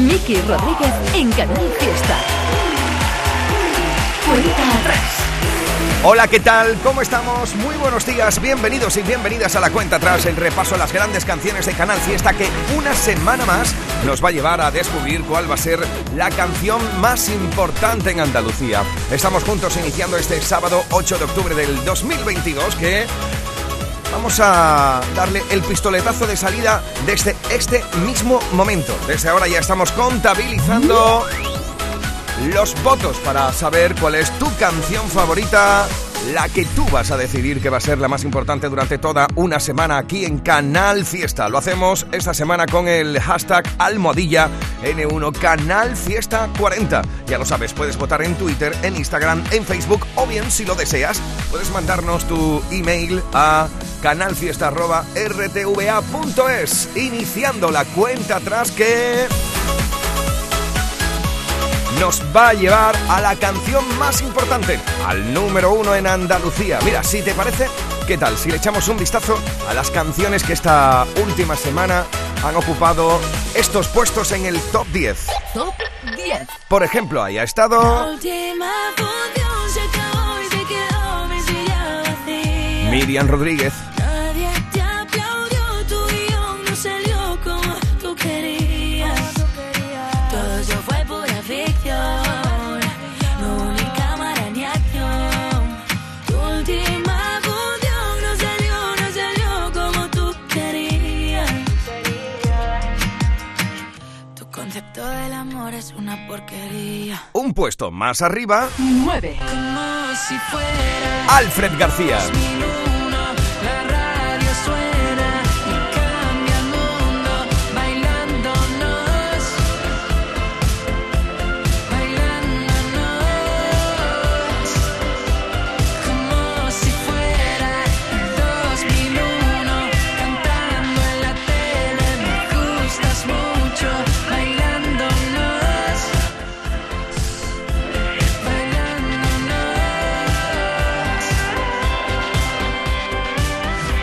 Miki Rodríguez en Canal Fiesta. Cuenta atrás. Hola, ¿qué tal? ¿Cómo estamos? Muy buenos días, bienvenidos y bienvenidas a la cuenta atrás, el repaso a las grandes canciones de Canal Fiesta que una semana más nos va a llevar a descubrir cuál va a ser la canción más importante en Andalucía. Estamos juntos iniciando este sábado 8 de octubre del 2022 que vamos a darle el pistoletazo de salida desde este mismo momento. Desde ahora ya estamos contabilizando los votos para saber cuál es tu canción favorita, la que tú vas a decidir que va a ser la más importante durante toda una semana aquí en Canal Fiesta. Lo hacemos esta semana con el hashtag almohadilla N1 Canal Fiesta 40. Ya lo sabes, puedes votar en Twitter, en Instagram, en Facebook o bien si lo deseas, puedes mandarnos tu email a canalfiesta.rtva.es iniciando la cuenta atrás que nos va a llevar a la canción más importante, al número uno en Andalucía. Mira, si te parece, ¿qué tal? Si le echamos un vistazo a las canciones que esta última semana han ocupado estos puestos en el top 10. Top 10. Por ejemplo, ahí ha estado Miriam Rodríguez. Un puesto más arriba, 9. Como si fuera Alfred García.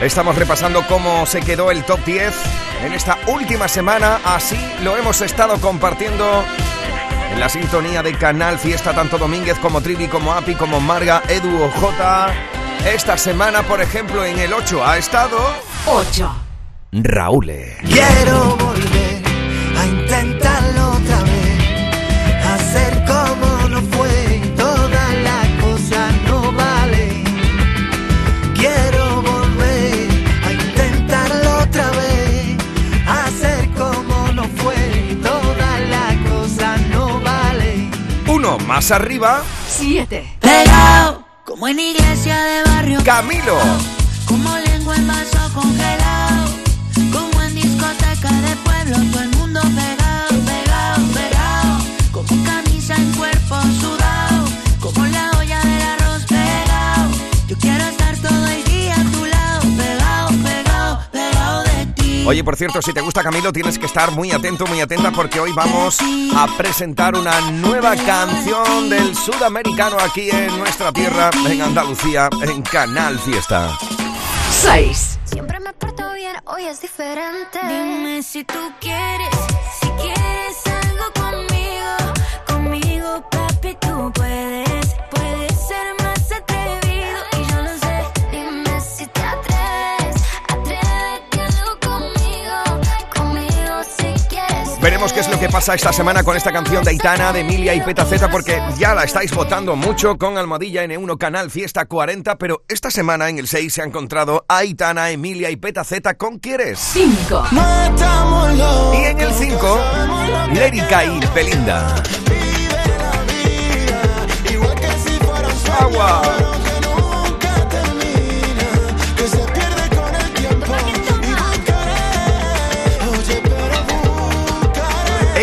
Estamos repasando cómo se quedó el top 10 en esta última semana. Así lo hemos estado compartiendo en la sintonía de Canal Fiesta, tanto Domínguez como Trivi, como Api, como Marga, Edu o J. Esta semana, por ejemplo, en el 8 ha estado 8. Raúl. Quiero más arriba, 7. Pegado, como en iglesia de barrio. Camilo. Como lengua en vaso congelado. Como en discoteca de pueblo. Oye, por cierto, si te gusta Camilo, tienes que estar muy atento, muy atenta, porque hoy vamos a presentar una nueva canción del sudamericano aquí en nuestra tierra, en Andalucía, en Canal Fiesta. 6. Siempre me porto bien, hoy es diferente. Dime si tú quieres, si quieres algo conmigo, conmigo papi tú puedes, puedes Veremos qué es lo que pasa esta semana con esta canción de Aitana, de Emilia y Petaceta, porque ya la estáis votando mucho con Almohadilla N1 Canal Fiesta 40, pero esta semana en el 6 se ha encontrado Aitana, Emilia y Petaceta con ¿Quieres? 5. Matámoslo. Y en el 5, Lérica y Belinda. Agua.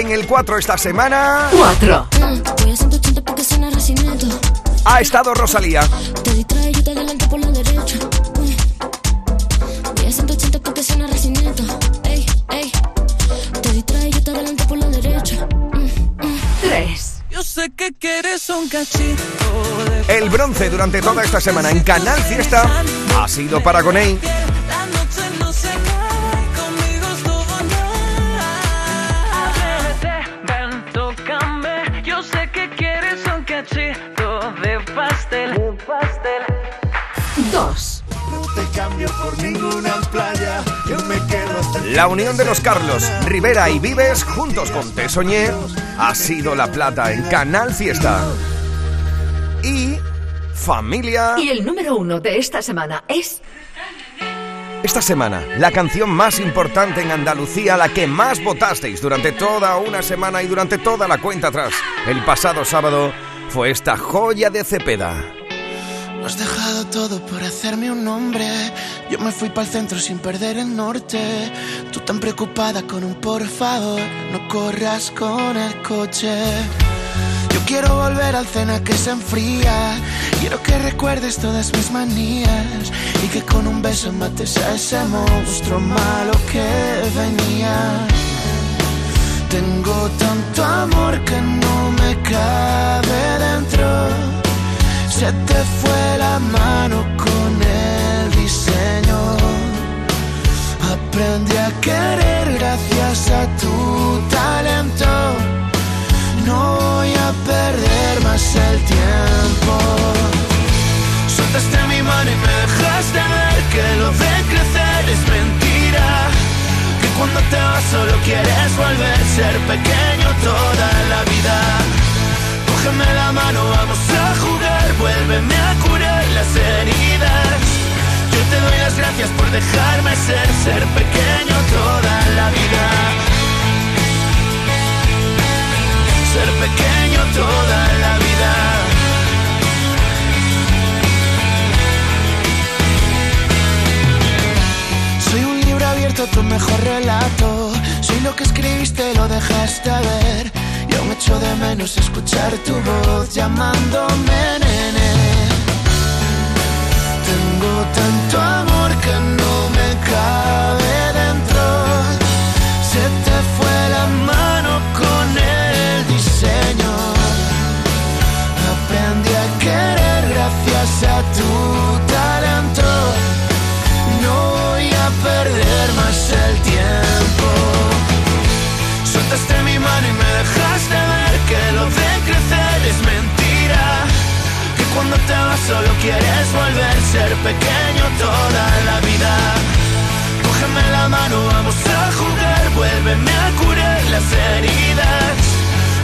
En el 4 esta semana 4. Voy a 180 porque suena racimiento. ha estado Rosalía. Te distrae, yo te adelanto por la derecha. Voy a 180 porque suena racimiento. Ey, ey. Te distrae, yo te adelanto por la derecha. 3. Yo sé que quieres un cachito El bronce durante toda esta semana en Canal Fiesta ha sido para Gonei. cachito de pastel. De pastel. Dos. La unión de los Carlos, Rivera y Vives, juntos con Tesoñé, ha sido la plata en Canal Fiesta. Y familia. Y el número uno de esta semana es. Esta semana, la canción más importante en Andalucía, la que más votasteis durante toda una semana y durante toda la cuenta atrás. El pasado sábado fue esta joya de Cepeda. Lo has dejado todo por hacerme un nombre. Yo me fui para el centro sin perder el norte. Tú tan preocupada con un por favor, no corras con el coche. Yo quiero volver al cena que se enfría. Quiero que recuerdes todas mis manías y que con un beso mates a ese monstruo malo que venía. Tengo tanto amor que no me cabe dentro. Se te fue la mano con el diseño. Aprendí a querer gracias a tu talento. No voy a perder más el tiempo. Soltaste mi mano y me dejaste ver que lo de crecer es mentira. Cuando te vas solo quieres volver a ser pequeño toda la vida. Cógeme la mano, vamos a jugar, vuélveme a curar las heridas. Yo te doy las gracias por dejarme ser, ser pequeño toda la vida. Ser pequeño toda la vida. Abierto, tu mejor relato. Soy lo que escribiste, lo dejaste ver. Y aún echo de menos escuchar tu voz llamándome nene. Tengo tanto amor que no me cabe dentro. Se te fue la mano con el diseño. Aprendí a querer gracias a tu perder más el tiempo. Soltaste mi mano y me dejaste ver que lo de crecer es mentira. Que cuando te vas solo quieres volver ser pequeño toda la vida. Cógeme la mano, vamos a jugar, vuélveme a curar las heridas.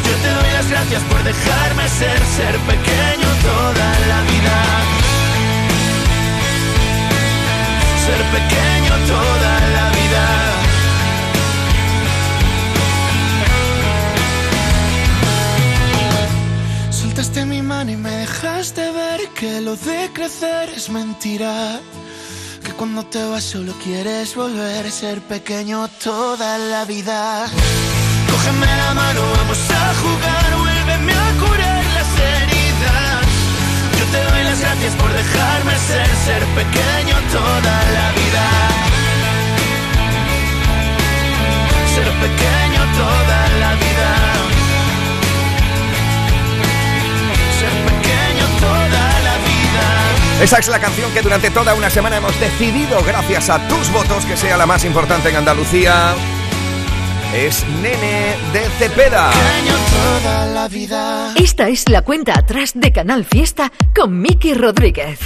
Yo te doy las gracias por dejarme ser, ser pequeño toda la vida. Ser pequeño toda la vida. Soltaste mi mano y me dejaste ver que lo de crecer es mentira. Que cuando te vas solo quieres volver a ser pequeño toda la vida. Cógeme la mano, vamos a jugar, gracias por dejarme ser, ser pequeño toda la vida. Ser pequeño toda la vida. Ser pequeño toda la vida. Esa es la canción que durante toda una semana hemos decidido, gracias a tus votos, que sea la más importante en Andalucía. Es Nene de Cepeda. Pequeño toda la vida. Esta es la cuenta atrás de Canal Fiesta con Miki Rodríguez.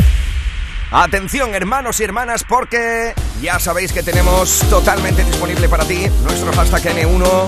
Atención hermanos y hermanas porque ya sabéis que tenemos totalmente disponible para ti nuestro hashtag N1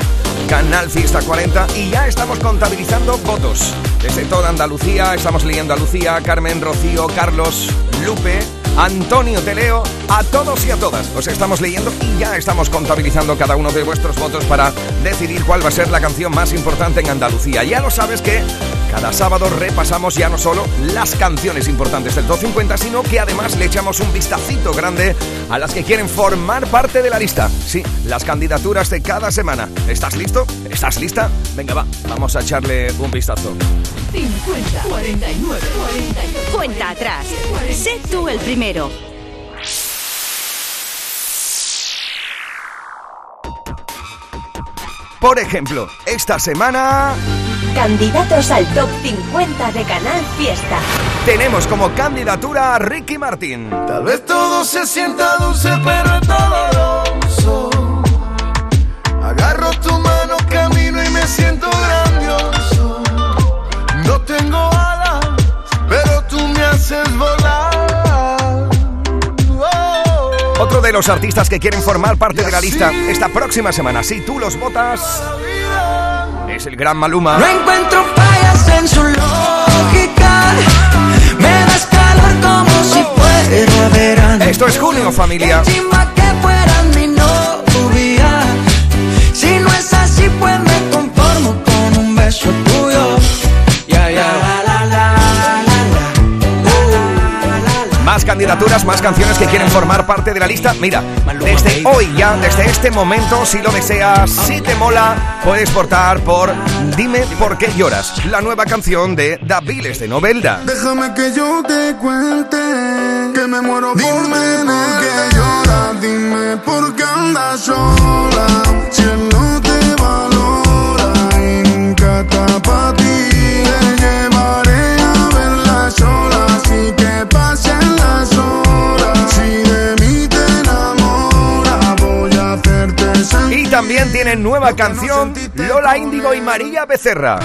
Canal Fiesta 40 y ya estamos contabilizando votos. Desde toda Andalucía estamos leyendo a Lucía, Carmen, Rocío, Carlos, Lupe, Antonio, te leo a todos y a todas. Os estamos leyendo y ya estamos contabilizando cada uno de vuestros votos para decidir cuál va a ser la canción más importante en Andalucía. Ya lo sabes que cada sábado repasamos ya no solo las canciones importantes del Top 50, sino que además le echamos un vistacito grande a las que quieren formar parte de la lista. Sí, las candidaturas de cada semana. ¿Estás listo? ¿Estás lista? Venga, va, vamos a echarle un vistazo. 50, 49, 48. Cuenta atrás. Sé tú el primero. Por ejemplo, esta semana Candidatos al top 50 de Canal Fiesta. tenemos como candidatura a Ricky Martin. Tal vez todo se sienta dulce, pero es doloroso. Agarro tu mano, camino y me siento grandioso. Haces volar. Oh. Otro de los artistas que quieren formar parte de la lista esta próxima semana. Si tú los votas, es el gran Maluma. No encuentro fallas en su lógica. Me das calor como si fuera verano. Esto es junio, familia. Encima que mi novia. Si no es así, pues me conformo con un beso tuyo. Ya, ya. La, Más candidaturas, más canciones que quieren formar parte de la lista. Mira, desde hoy ya, desde este momento, si lo deseas, si te mola, puedes votar por Dime por qué lloras, la nueva canción de Daviles de Novelda. Déjame que yo te cuente que me muero Dime por qué lloras, dime por qué andas sola. Si él no te valora y nunca. Te también tienen nueva canción Lola Índigo y María Becerra.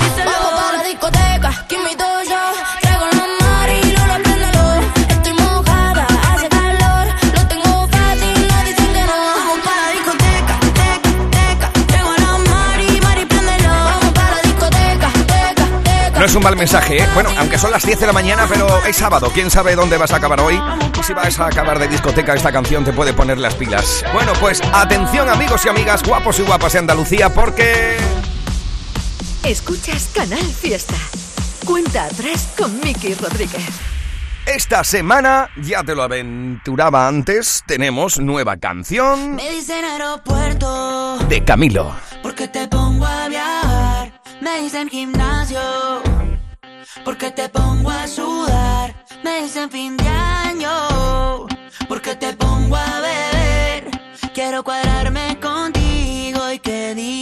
No es un mal mensaje, ¿eh? Bueno, aunque son las 10 de la mañana, pero es sábado. ¿Quién sabe dónde vas a acabar hoy? Y si vas a acabar de discoteca, esta canción te puede poner las pilas. Bueno, pues atención amigos y amigas, guapos y guapas de Andalucía, porque... Escuchas Canal Fiesta. Cuenta atrás con Miki Rodríguez. Esta semana, ya te lo aventuraba antes, tenemos nueva canción Me dicen aeropuerto, de Camilo. porque te pongo a viajar. Me dicen gimnasio, porque te pongo a sudar. Me dicen fin de año, porque te pongo a beber. Quiero cuadrarme contigo y que digan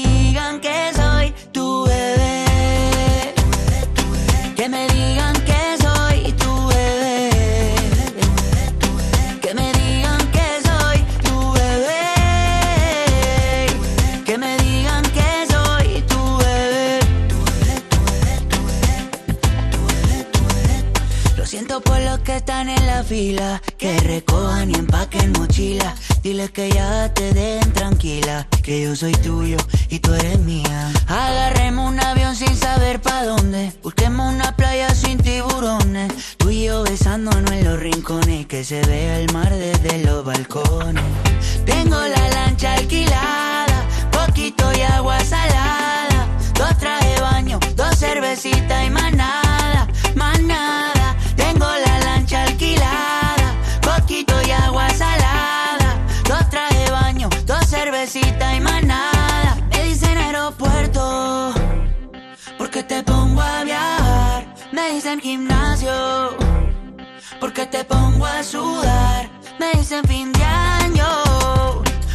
están en la fila, que recojan y empaquen mochila. Diles que ya te den tranquila, que yo soy tuyo y tú eres mía. Agarremos un avión sin saber pa' dónde, busquemos una playa sin tiburones. Tú y yo besándonos en los rincones, que se vea el mar desde los balcones. Tengo la lancha alquilada, poquito y agua salada. Dos traje de baño, dos cervecitas y más dicen gimnasio, porque te pongo a sudar. Me dicen fin de año,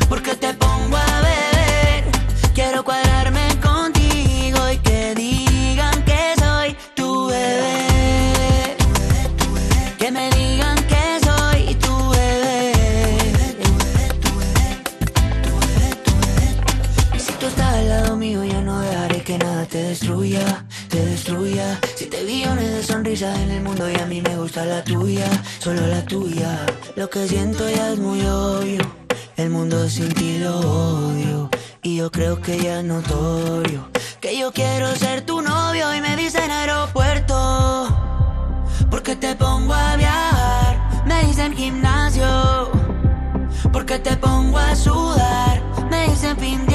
porque te pongo en el mundo y a mí me gusta la tuya, solo la tuya. Lo que siento ya es muy obvio. El mundo sin ti lo odio. Y yo creo que ya es notorio. Que yo quiero ser tu novio y me dicen aeropuerto. Porque te pongo a viajar. Me dicen gimnasio. Porque te pongo a sudar. Me dicen fin de.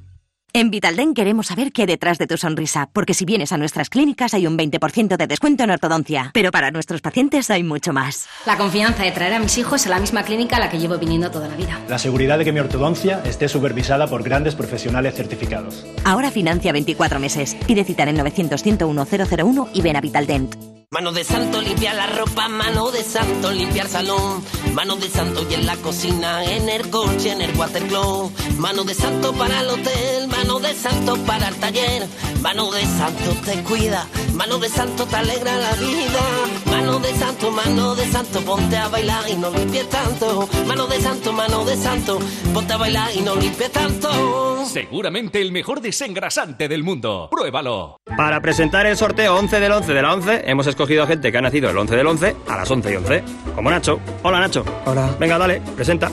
En Vitalden queremos saber qué hay detrás de tu sonrisa, porque si vienes a nuestras clínicas hay un 20% de descuento en ortodoncia, pero para nuestros pacientes hay mucho más. La confianza de traer a mis hijos a la misma clínica a la que llevo viniendo toda la vida. La seguridad de que mi ortodoncia esté supervisada por grandes profesionales certificados. Ahora financia 24 meses. Pide citar en 900 101 001 y ven a Vitaldent. Mano de santo limpia la ropa, mano de santo limpia el salón, mano de santo y en la cocina, en el coche, en el watercloak, mano de santo para el hotel, mano de santo para el taller, mano de santo te cuida, mano de santo te alegra la vida, mano de santo, mano de santo, ponte a bailar y no limpies tanto, mano de santo, mano de santo, ponte a bailar y no limpies tanto. Seguramente el mejor desengrasante del mundo. Pruébalo. Para presentar el sorteo 11 del 11 de la 11, hemos escogido a gente que ha nacido el 11 del 11 a las 11 y 11. Como Nacho. Hola, Nacho. Hola. Venga, dale, presenta.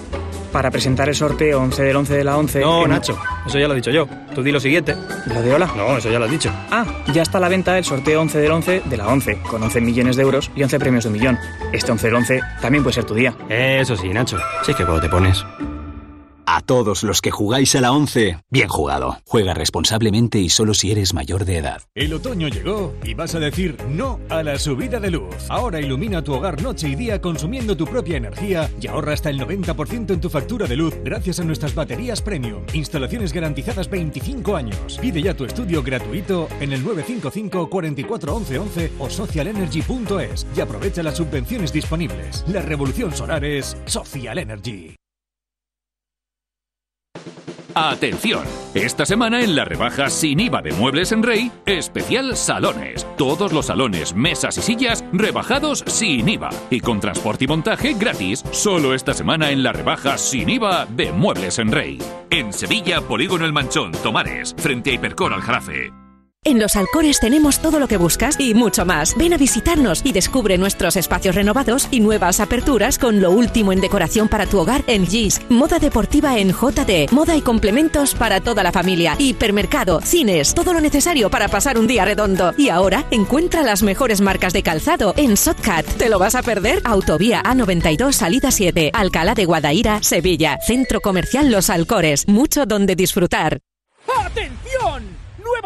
Para presentar el sorteo 11 del 11 de la 11... No, en- Nacho, eso ya lo he dicho yo. Tú di lo siguiente. ¿Lo de hola? No, eso ya lo has dicho. Ah, ya está a la venta el sorteo 11 del 11 de la 11, con 11 millones de euros y 11 premios de un millón. Este 11 del 11 también puede ser tu día. Eso sí, Nacho. Sí es que cuando te pones... A todos los que jugáis a la 11, bien jugado. Juega responsablemente y solo si eres mayor de edad. El otoño llegó y vas a decir no a la subida de luz. Ahora ilumina tu hogar noche y día consumiendo tu propia energía y ahorra hasta el 90% en tu factura de luz gracias a nuestras baterías premium. Instalaciones garantizadas 25 años. Pide ya tu estudio gratuito en el 955 44 11 11 o socialenergy.es y aprovecha las subvenciones disponibles. La revolución solar es Social Energy. Atención, esta semana en la rebaja sin IVA de Muebles en Rey, especial salones. Todos los salones, mesas y sillas rebajados sin IVA y con transporte y montaje gratis. Solo esta semana en la rebaja sin IVA de Muebles en Rey. En Sevilla, Polígono El Manchón, Tomares, frente a Hipercor al Jarafe. En Los Alcores tenemos todo lo que buscas y mucho más. Ven a visitarnos y descubre nuestros espacios renovados y nuevas aperturas con lo último en decoración para tu hogar en GIS, moda deportiva en JD, moda y complementos para toda la familia, hipermercado, cines, todo lo necesario para pasar un día redondo. Y ahora encuentra las mejores marcas de calzado en Sotcat. ¿Te lo vas a perder? Autovía A92 Salida 7, Alcalá de Guadaira, Sevilla, Centro Comercial Los Alcores, mucho donde disfrutar. ¡Atención!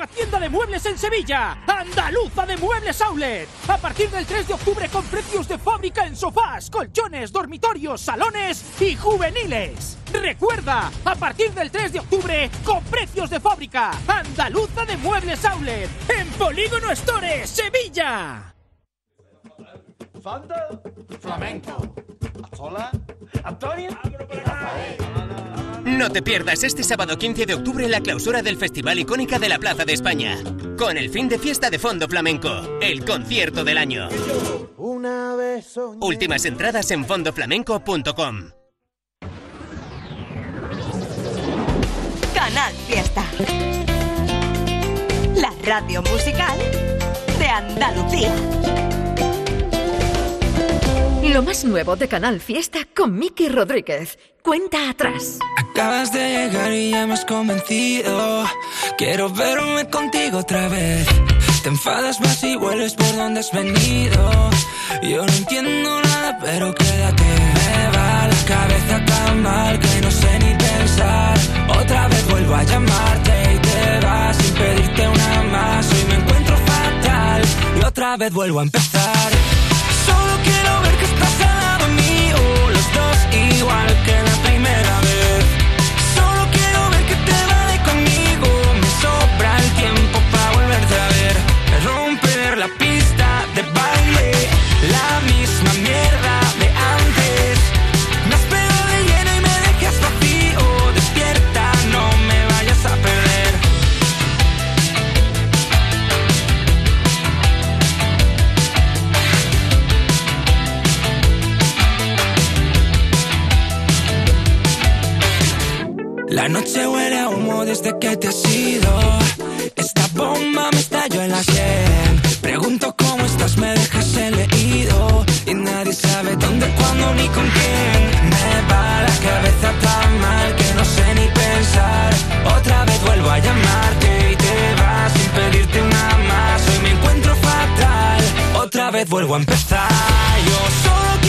Nueva tienda de muebles en Sevilla, Andaluza de Muebles Outlet. A partir del 3 de octubre con precios de fábrica en sofás, colchones, dormitorios, salones y juveniles. Recuerda, a partir del 3 de octubre con precios de fábrica, Andaluza de Muebles Outlet, en Polígono Store, Sevilla. Fanta, flamenco. Hola, Antonio. No te pierdas este sábado 15 de octubre la clausura del Festival Icónica de la Plaza de España. Con el fin de fiesta de Fondo Flamenco, el concierto del año. Una vez soñé. Últimas entradas en fondoflamenco.com. Canal Fiesta. La radio musical de Andalucía. Lo más nuevo de Canal Fiesta con Miki Rodríguez. Cuenta atrás. Acabas de llegar y ya me has convencido. Quiero verme contigo otra vez. Te enfadas más y vuelves por donde has venido. Yo no entiendo nada, pero quédate. Me va la cabeza tan mal que no sé ni pensar. Otra vez vuelvo a llamarte y te vas sin pedirte una más. Hoy me encuentro fatal y otra vez vuelvo a empezar. La primera vez. Solo quiero ver que te vale conmigo, me sobra el tiempo para volverte a ver. Romper la pista de baile, la misma mierda La noche huele a humo desde que te has ido. Esta bomba me estalló en la sien. Pregunto cómo estás, me dejas el. Y nadie nadie sabe dónde, cuándo ni con quién. Me va la cabeza tan mal que no sé ni pensar. Otra vez vuelvo a llamarte y te vas sin pedirte una más. Hoy me encuentro fatal. Otra vez vuelvo a empezar. Yo solo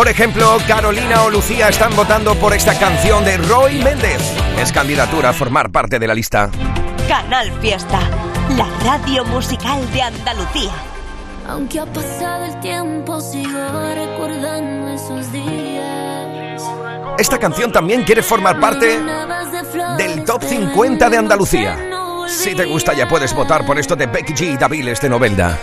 Por ejemplo, Carolina o Lucía están votando por esta canción de Roy Méndez. Es candidatura a formar parte de la lista. Canal Fiesta, la radio musical de Andalucía. Aunque ha pasado el tiempo, sigo recordando esos días. Esta canción también quiere formar parte del Top 50 de Andalucía. Si te gusta ya puedes votar por esto de Becky G y Daviles de Novelda.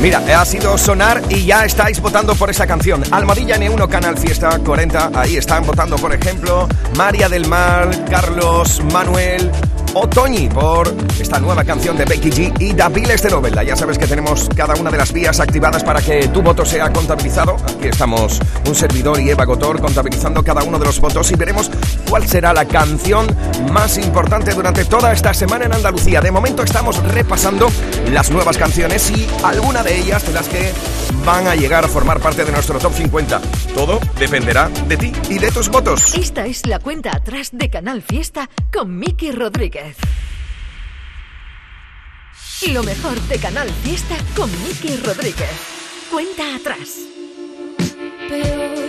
Mira, ha sido sonar y ya estáis votando por esa canción. Almadilla N1 Canal Fiesta 40. Ahí están votando, por ejemplo, María del Mar, Carlos, Manuel. Otoñi por esta nueva canción de Becky G y Daviles de Novela. Ya sabes que tenemos cada una de las vías activadas para que tu voto sea contabilizado. Aquí estamos un servidor y Eva Gotor contabilizando cada uno de los votos y veremos cuál será la canción más importante durante toda esta semana en Andalucía. De momento estamos repasando las nuevas canciones y alguna de ellas de las que van a llegar a formar parte de nuestro top 50. Todo dependerá de ti y de tus votos. Esta es la cuenta atrás de Canal Fiesta con Miki Rodríguez. Lo mejor de Canal Fiesta con Miki Rodríguez. Cuenta atrás. Pero...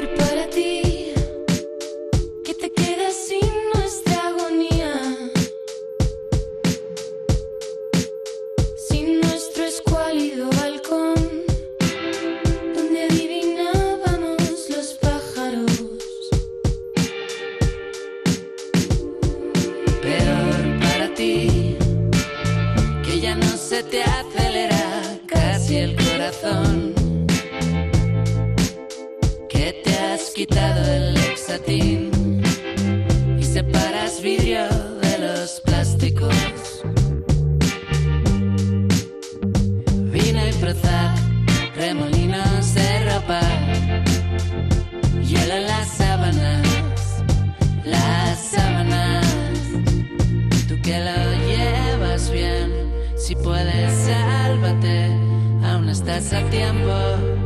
September.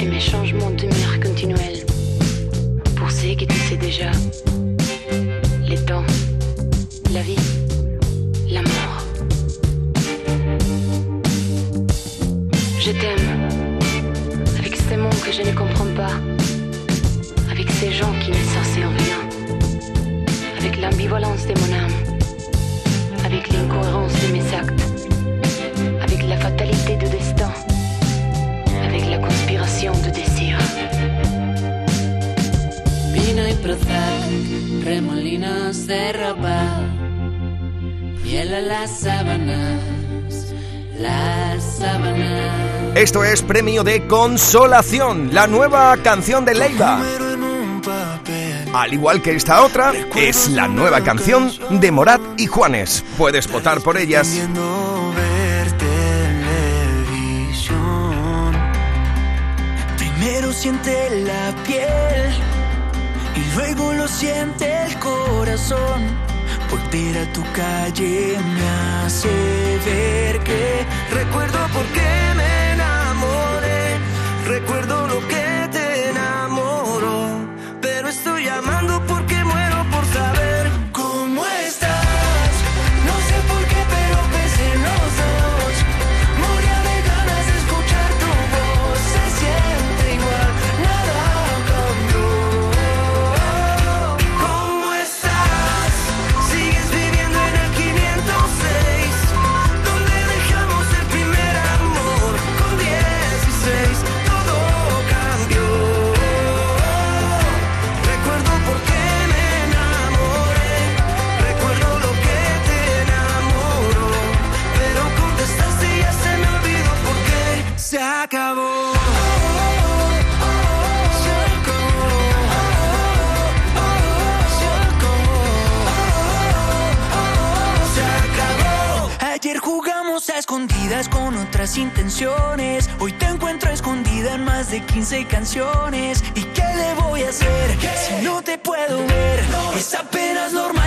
et mes changements d'humeur continuels, pour ceux qui tu sais déjà. Esto es Premio de Consolación, la nueva canción de Leiva. Al igual que esta otra, es la nueva canción de Morat y Juanes. Puedes votar por ellas. Primero siente la piel y luego lo siente el corazón. Volver a tu calle me hace ver que recuerdo por qué de 15 canciones. ¿Y qué le voy a hacer si no te puedo ver? Es apenas normal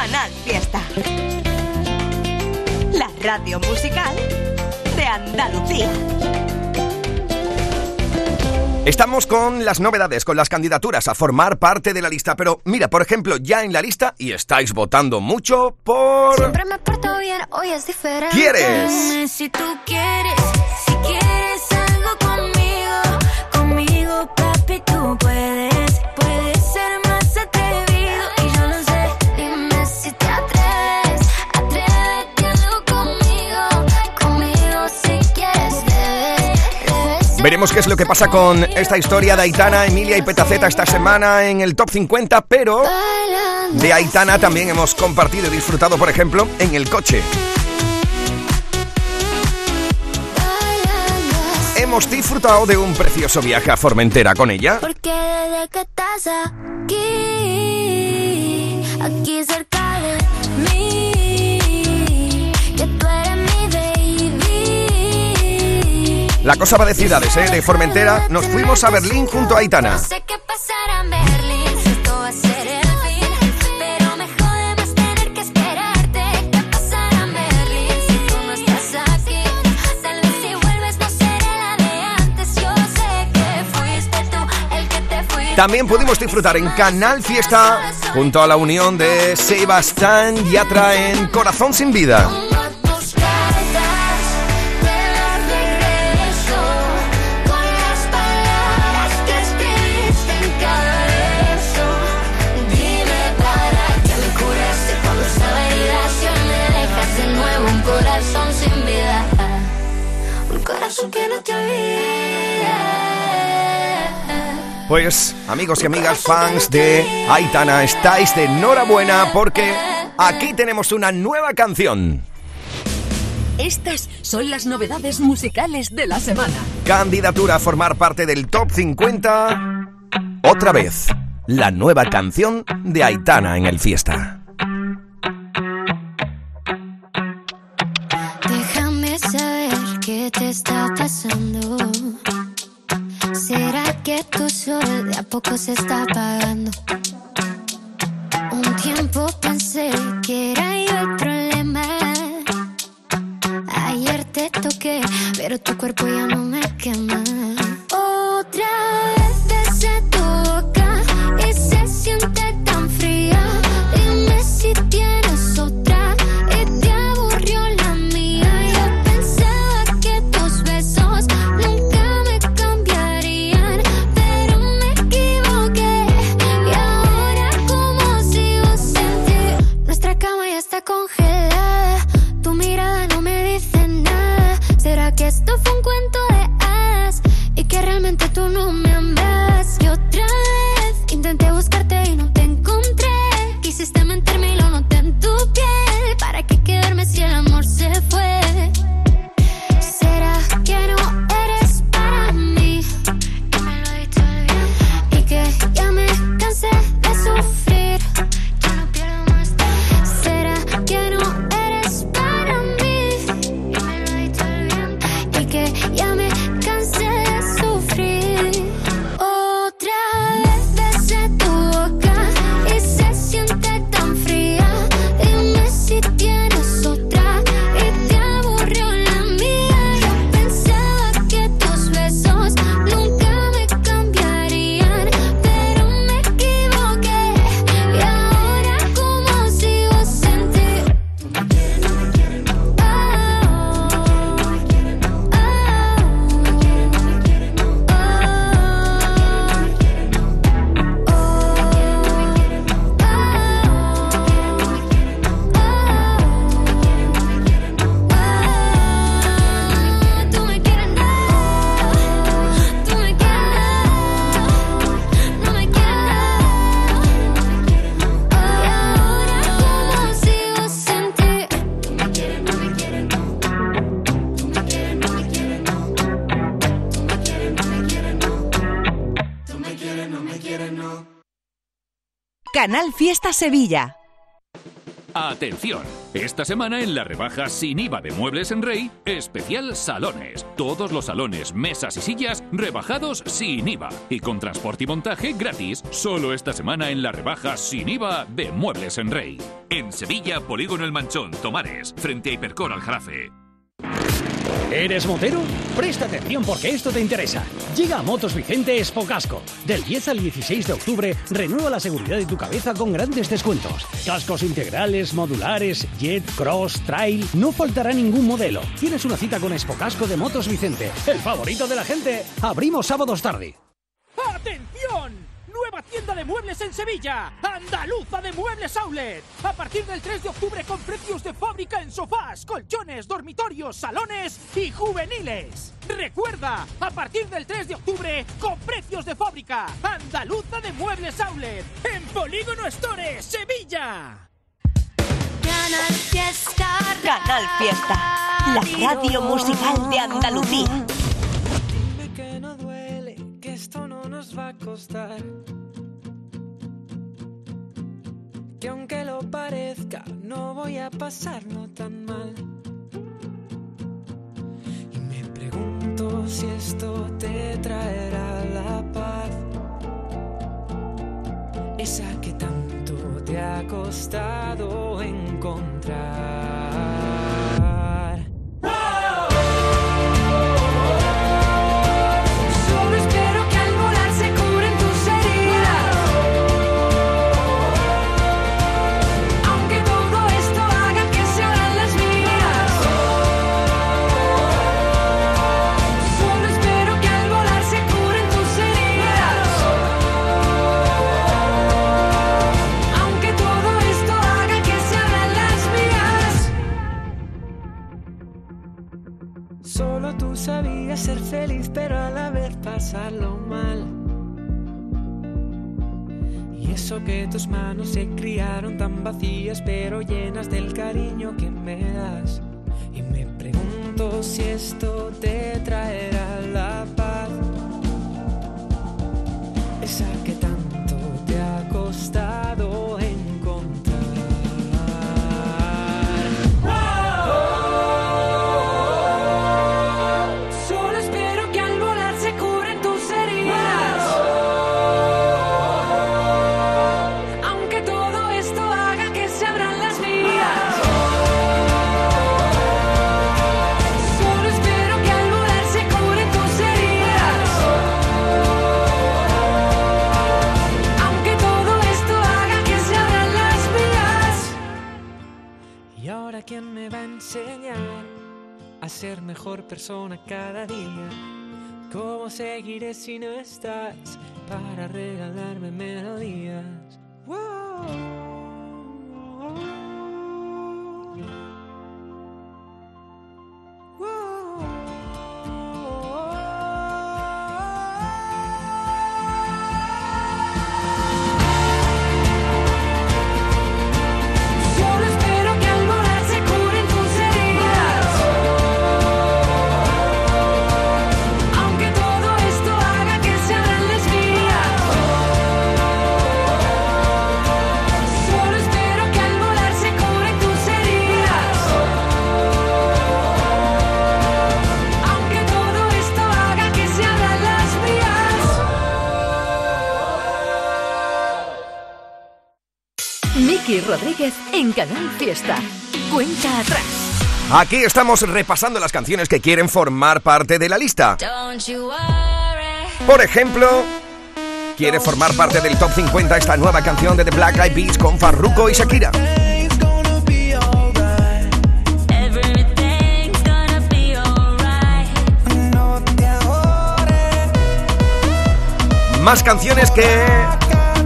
Canal Fiesta. La radio musical de Andalucía. Estamos con las novedades, con las candidaturas a formar parte de la lista. Pero mira, por ejemplo, ya en la lista y estáis votando mucho por. Siempre me porto bien, hoy es diferente. ¿Quieres? Dime Si tú quieres, si quieres algo conmigo, conmigo, papi, tú puedes Veremos qué es lo que pasa con esta historia de Aitana, Emilia y Petaceta esta semana en el top 50, pero de Aitana también hemos compartido y disfrutado, por ejemplo, en el coche. Hemos disfrutado de un precioso viaje a Formentera con ella. Porque desde que estás aquí, aquí cerca La cosa va de ciudades, ¿eh? De Formentera nos fuimos a Berlín junto a Aitana. No sé qué pasará en Berlín, si esto va a ser el fin, pero me jode más tener que esperarte. ¿Qué pasará en Berlín si tú no estás aquí? Tal vez si vuelves no seré la de antes. Yo sé que fuiste tú el que te fuiste. También pudimos disfrutar en Canal Fiesta junto a la unión de Sebastián Yatra en Corazón sin Vida. Un corazón que no te olvida. Pues, amigos y amigas, fans de Aitana, estáis de enhorabuena porque aquí tenemos una nueva canción. Estas son las novedades musicales de la semana. Candidatura a formar parte del top 50. Otra vez, la nueva canción de Aitana en el fiesta. De a poco se está apagando? Un tiempo pensé que era yo el problema. Ayer te toqué, pero tu cuerpo ya no Canal Fiesta Sevilla. Atención, esta semana en la rebaja sin IVA de Muebles en Rey, especial salones. Todos los salones, mesas y sillas rebajados sin IVA y con transporte y montaje gratis. Solo esta semana en la rebaja sin IVA de Muebles en Rey. En Sevilla, Polígono El Manchón, Tomares, frente a Hipercor al Jarafe. ¿Eres motero? Presta atención porque esto te interesa. Llega a Motos Vicente Espocasco. Del 10 al 16 de octubre, renueva la seguridad de tu cabeza con grandes descuentos. Cascos integrales, modulares, jet, cross, trail. No faltará ningún modelo. Tienes una cita con Espocasco de Motos Vicente, el favorito de la gente. Abrimos sábados tarde. ¡Atención! Nueva tienda de muebles en Sevilla. Andaluza de Muebles Outlet. A partir del 3 de octubre con precios de fábrica en sofás, colchones, dormitorios, salones y juveniles. Recuerda, a partir del 3 de octubre con precios de fábrica. Andaluza de Muebles Outlet. En Polígono Store, Sevilla. Canal Fiesta. Canal Fiesta. La radio musical de Andalucía. Que aunque lo parezca, no voy a pasarlo tan mal. Y me pregunto si esto te traerá la paz. Esa que tanto te ha costado encontrar. Ser feliz, pero a la vez pasarlo mal. Y eso que tus manos se criaron tan vacías, pero llenas del cariño que me das. Y me pregunto si esto te traerá la paz. Esa que seguiré si no estás para regalarme melodías? Solo en Canal Fiesta. Cuenta atrás. Aquí estamos repasando las canciones que quieren formar parte de la lista. Por ejemplo, quiere formar parte del top 50 esta nueva canción de The Black Eyed Peas con Farruko y Shakira. Más canciones que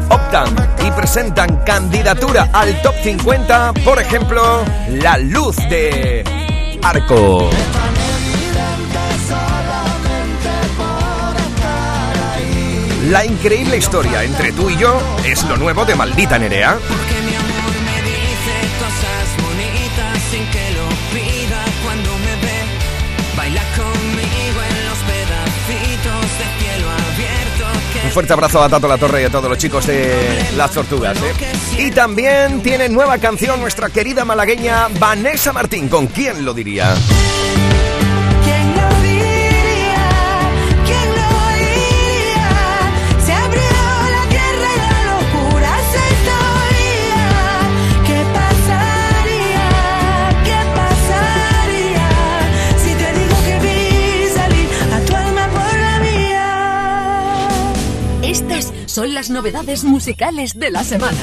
optan y presentan candidatura al top 50. Por ejemplo, La Luz de Arco. La increíble historia entre tú y yo es lo nuevo de Maldita Nerea. fuerte abrazo a Tato La Torre y a todos los chicos de Las Tortugas. ¿eh? Y también tiene nueva canción nuestra querida malagueña Vanessa Martín, ¿con quién lo diría? son las novedades musicales de la semana.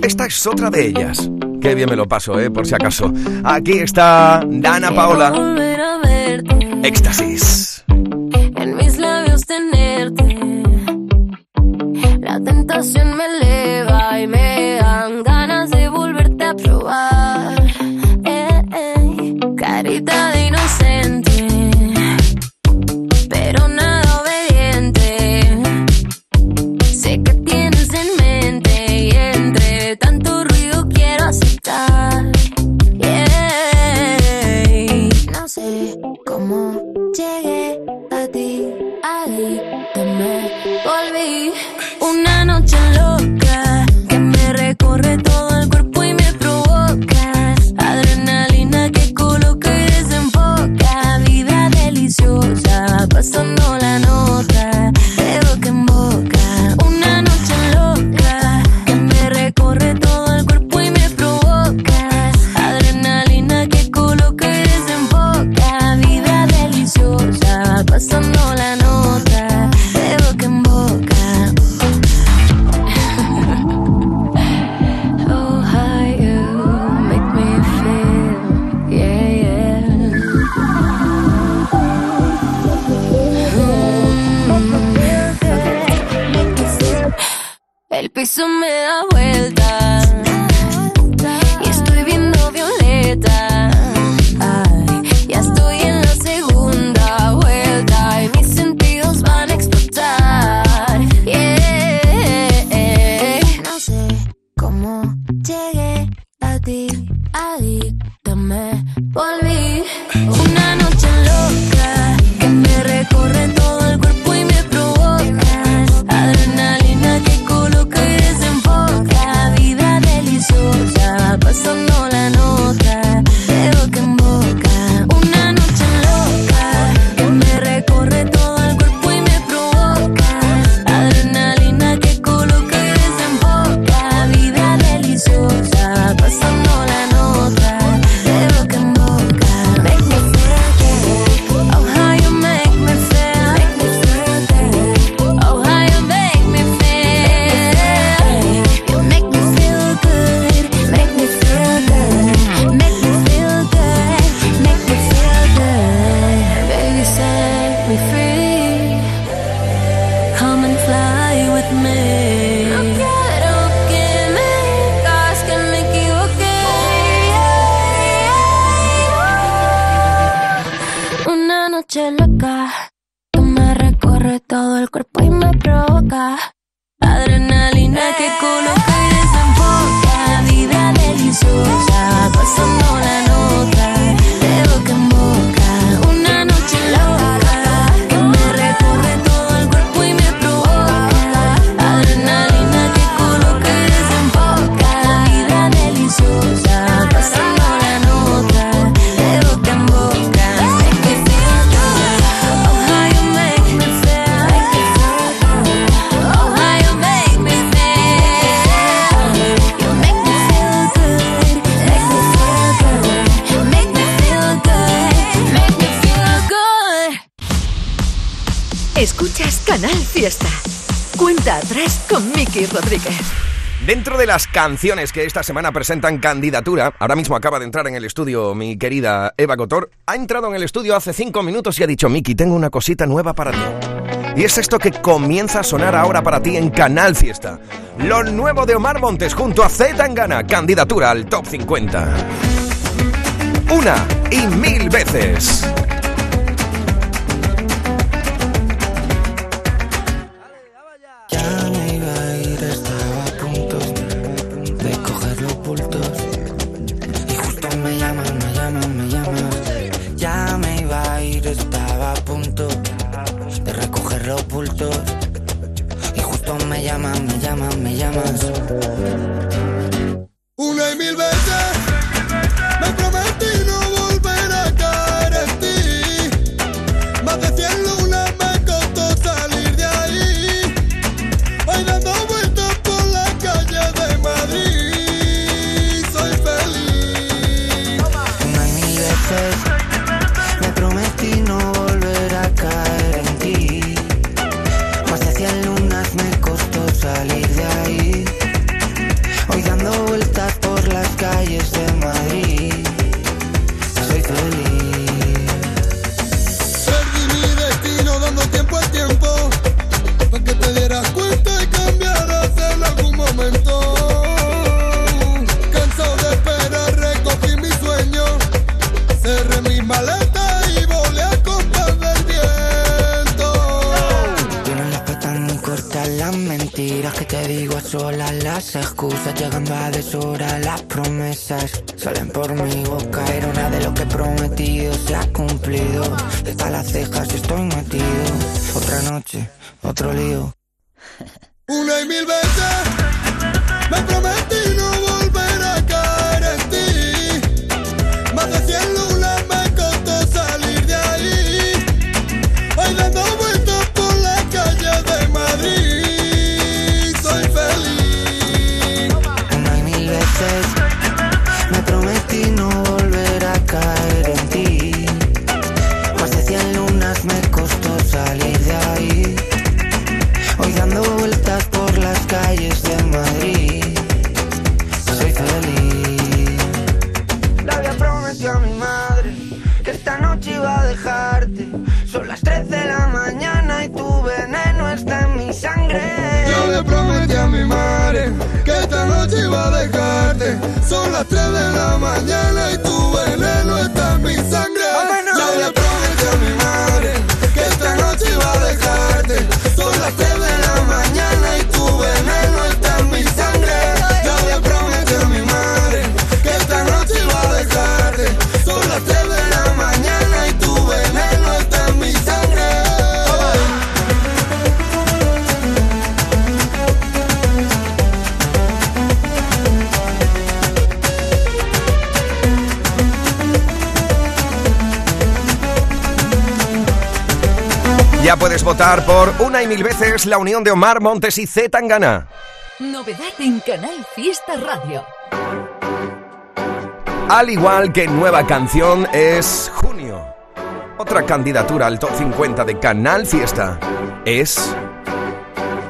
Esta es otra de ellas. Qué bien me lo paso, eh, por si acaso. Aquí está Dana Paola. Éxtasis. En mis labios tenerte. La tentación me el cuerpo y me provoca. Adrenalina que coloca y desenfoca. Vida deliciosa, pasando Cuenta atrás con Miki Rodríguez. Dentro de las canciones que esta semana presentan candidatura, ahora mismo acaba de entrar en el estudio mi querida Eva Cotor, ha entrado en el estudio hace cinco minutos y ha dicho, Miki, tengo una cosita nueva para ti. Y es esto que comienza a sonar ahora para ti en Canal Fiesta. Lo nuevo de Omar Montes junto a Z Tangana, candidatura al Top 50. Una y mil veces. llamas, me llamas, me llamas. Una y mil veces. por una y mil veces la unión de Omar Montes y Z Tangana. Novedad en Canal Fiesta Radio. Al igual que nueva canción es Junio. Otra candidatura al top 50 de Canal Fiesta es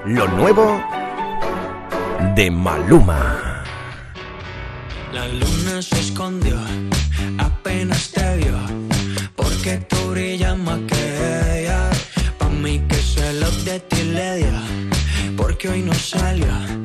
lo nuevo de Maluma. La luna se escondió, apenas te vio, porque tú brillas más que y no.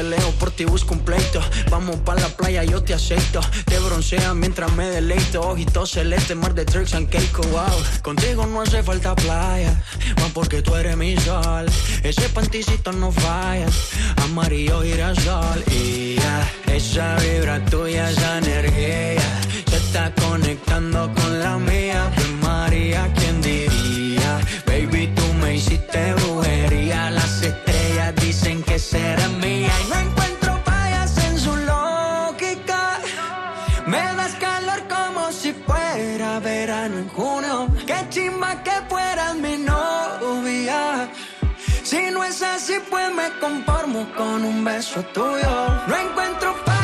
peleo, por ti busco un pleito. Vamos pa' la playa, yo te aceito. Te broncea mientras me deleito. Ojitos celeste, mar de tricks and cake, wow. Contigo no hace falta playa, más porque tú eres mi sol. Ese panticito no falla, amarillo girasol. Y ya, esa vibra tuya, esa energía, se está conectando con la mía. María, ¿quién diría? Baby, tú me hiciste brujería. Las estrellas dicen que será mi así, pues me conformo con un beso tuyo. No encuentro paz.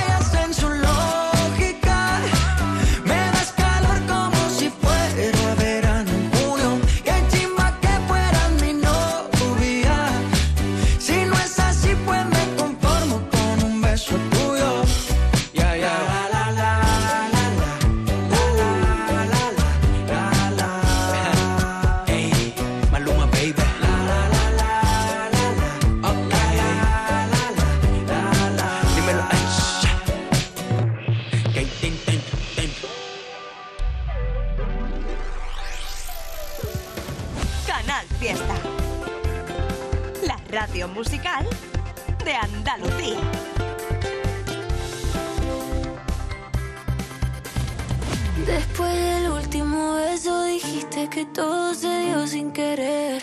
que todo se dio sin querer.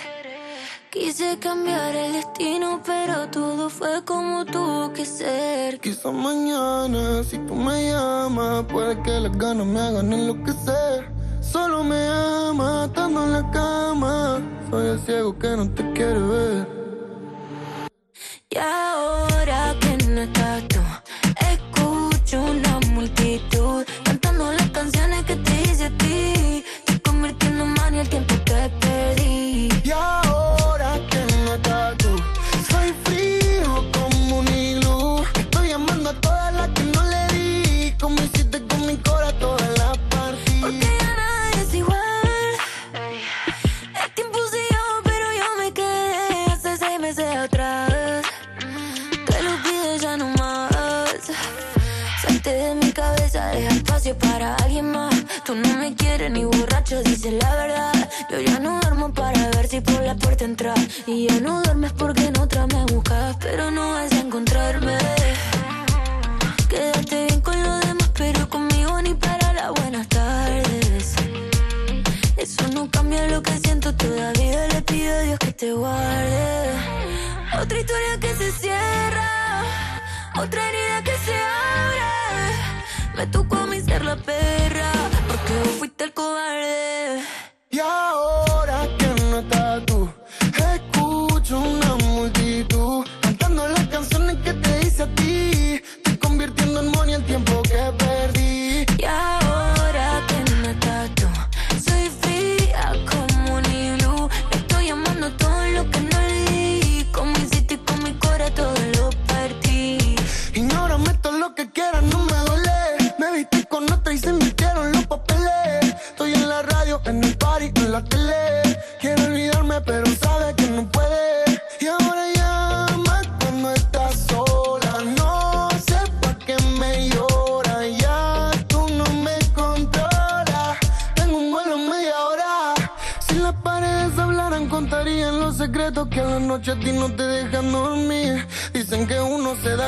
Quise cambiar el destino, pero todo fue como tuvo que ser. Quizá mañana, si tú me llamas, puede que las ganas me hagan enloquecer. Solo me ama, estando en la cama. Soy el ciego que no te quiere ver. Y ahora que no estás Y ya no duermes porque no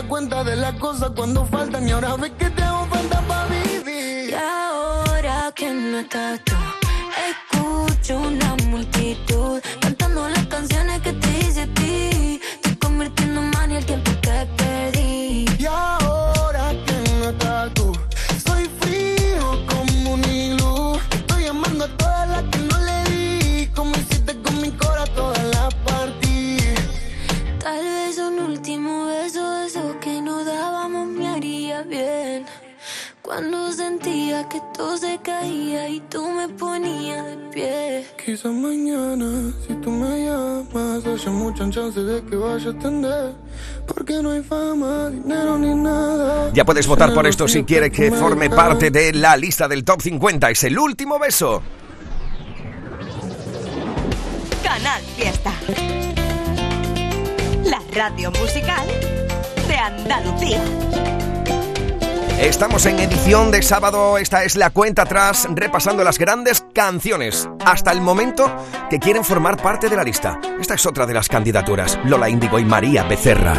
cuenta de las cosas cuando faltan y ahora ves que Puedes votar por esto si quieres que forme parte de la lista del Top 50. Es el último beso. Canal Fiesta. La radio musical de Andalucía. Estamos en edición de sábado, esta es la cuenta atrás, repasando las grandes canciones, hasta el momento que quieren formar parte de la lista. Esta es otra de las candidaturas, Lola Índigo y María Becerra.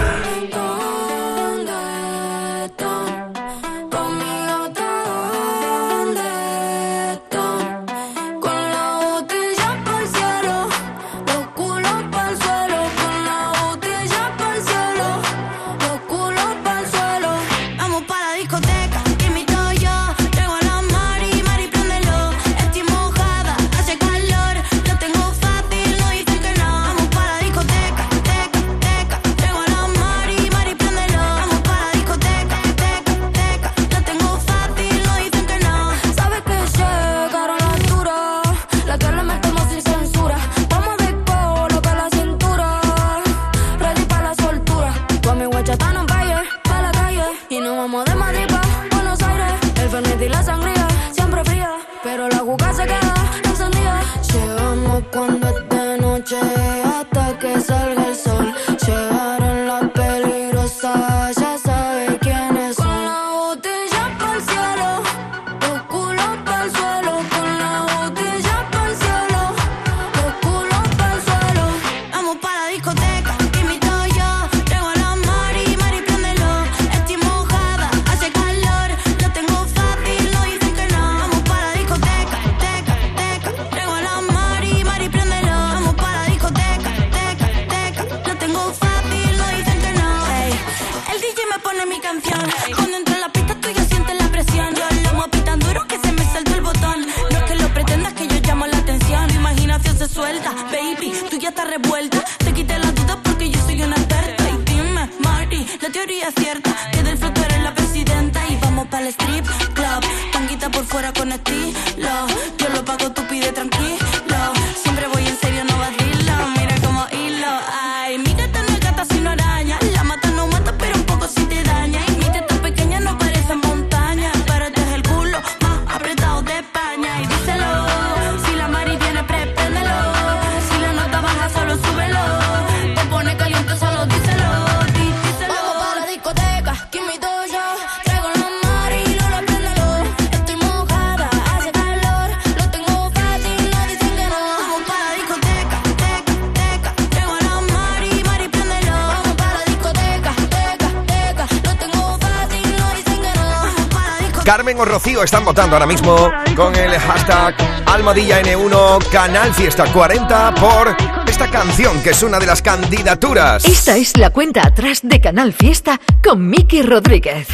Carmen o Rocío están votando ahora mismo con el hashtag Almohadilla N1 Canal Fiesta 40 por esta canción que es una de las candidaturas. Esta es la cuenta atrás de Canal Fiesta con Miki Rodríguez.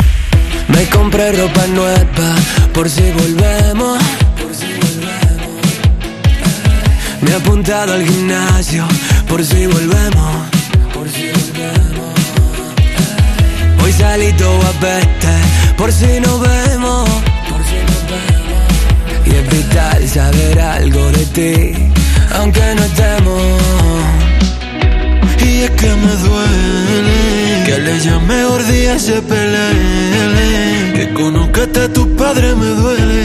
Me compré ropa nueva por si volvemos. Me he apuntado al gimnasio por si volvemos. Hoy salí todo guapete por si nos vemos. Y es vital saber algo de ti, aunque no estemos. Y es que me duele que le llame mejor día se pelee. Que conozcaste a tus padres me duele.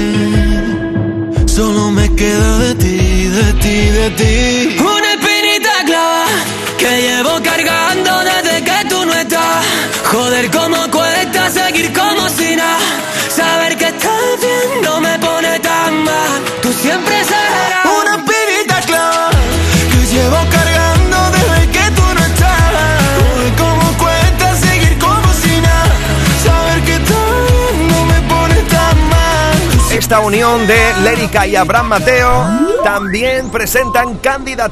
Solo me queda de ti, de ti, de ti. Una espinita clava que llevo cargando desde que tú no estás. Joder, cuesta seguir como si nada. Saber que estás bien no me pone tan mal. Tú siempre serás Una espinita clava que llevo cargando desde que tú no estás. Joder, cómo cuesta seguir como si nada. Saber que estás bien no me pone tan mal. Esta unión de Lérica y Abraham Mateo también presentan candidaturas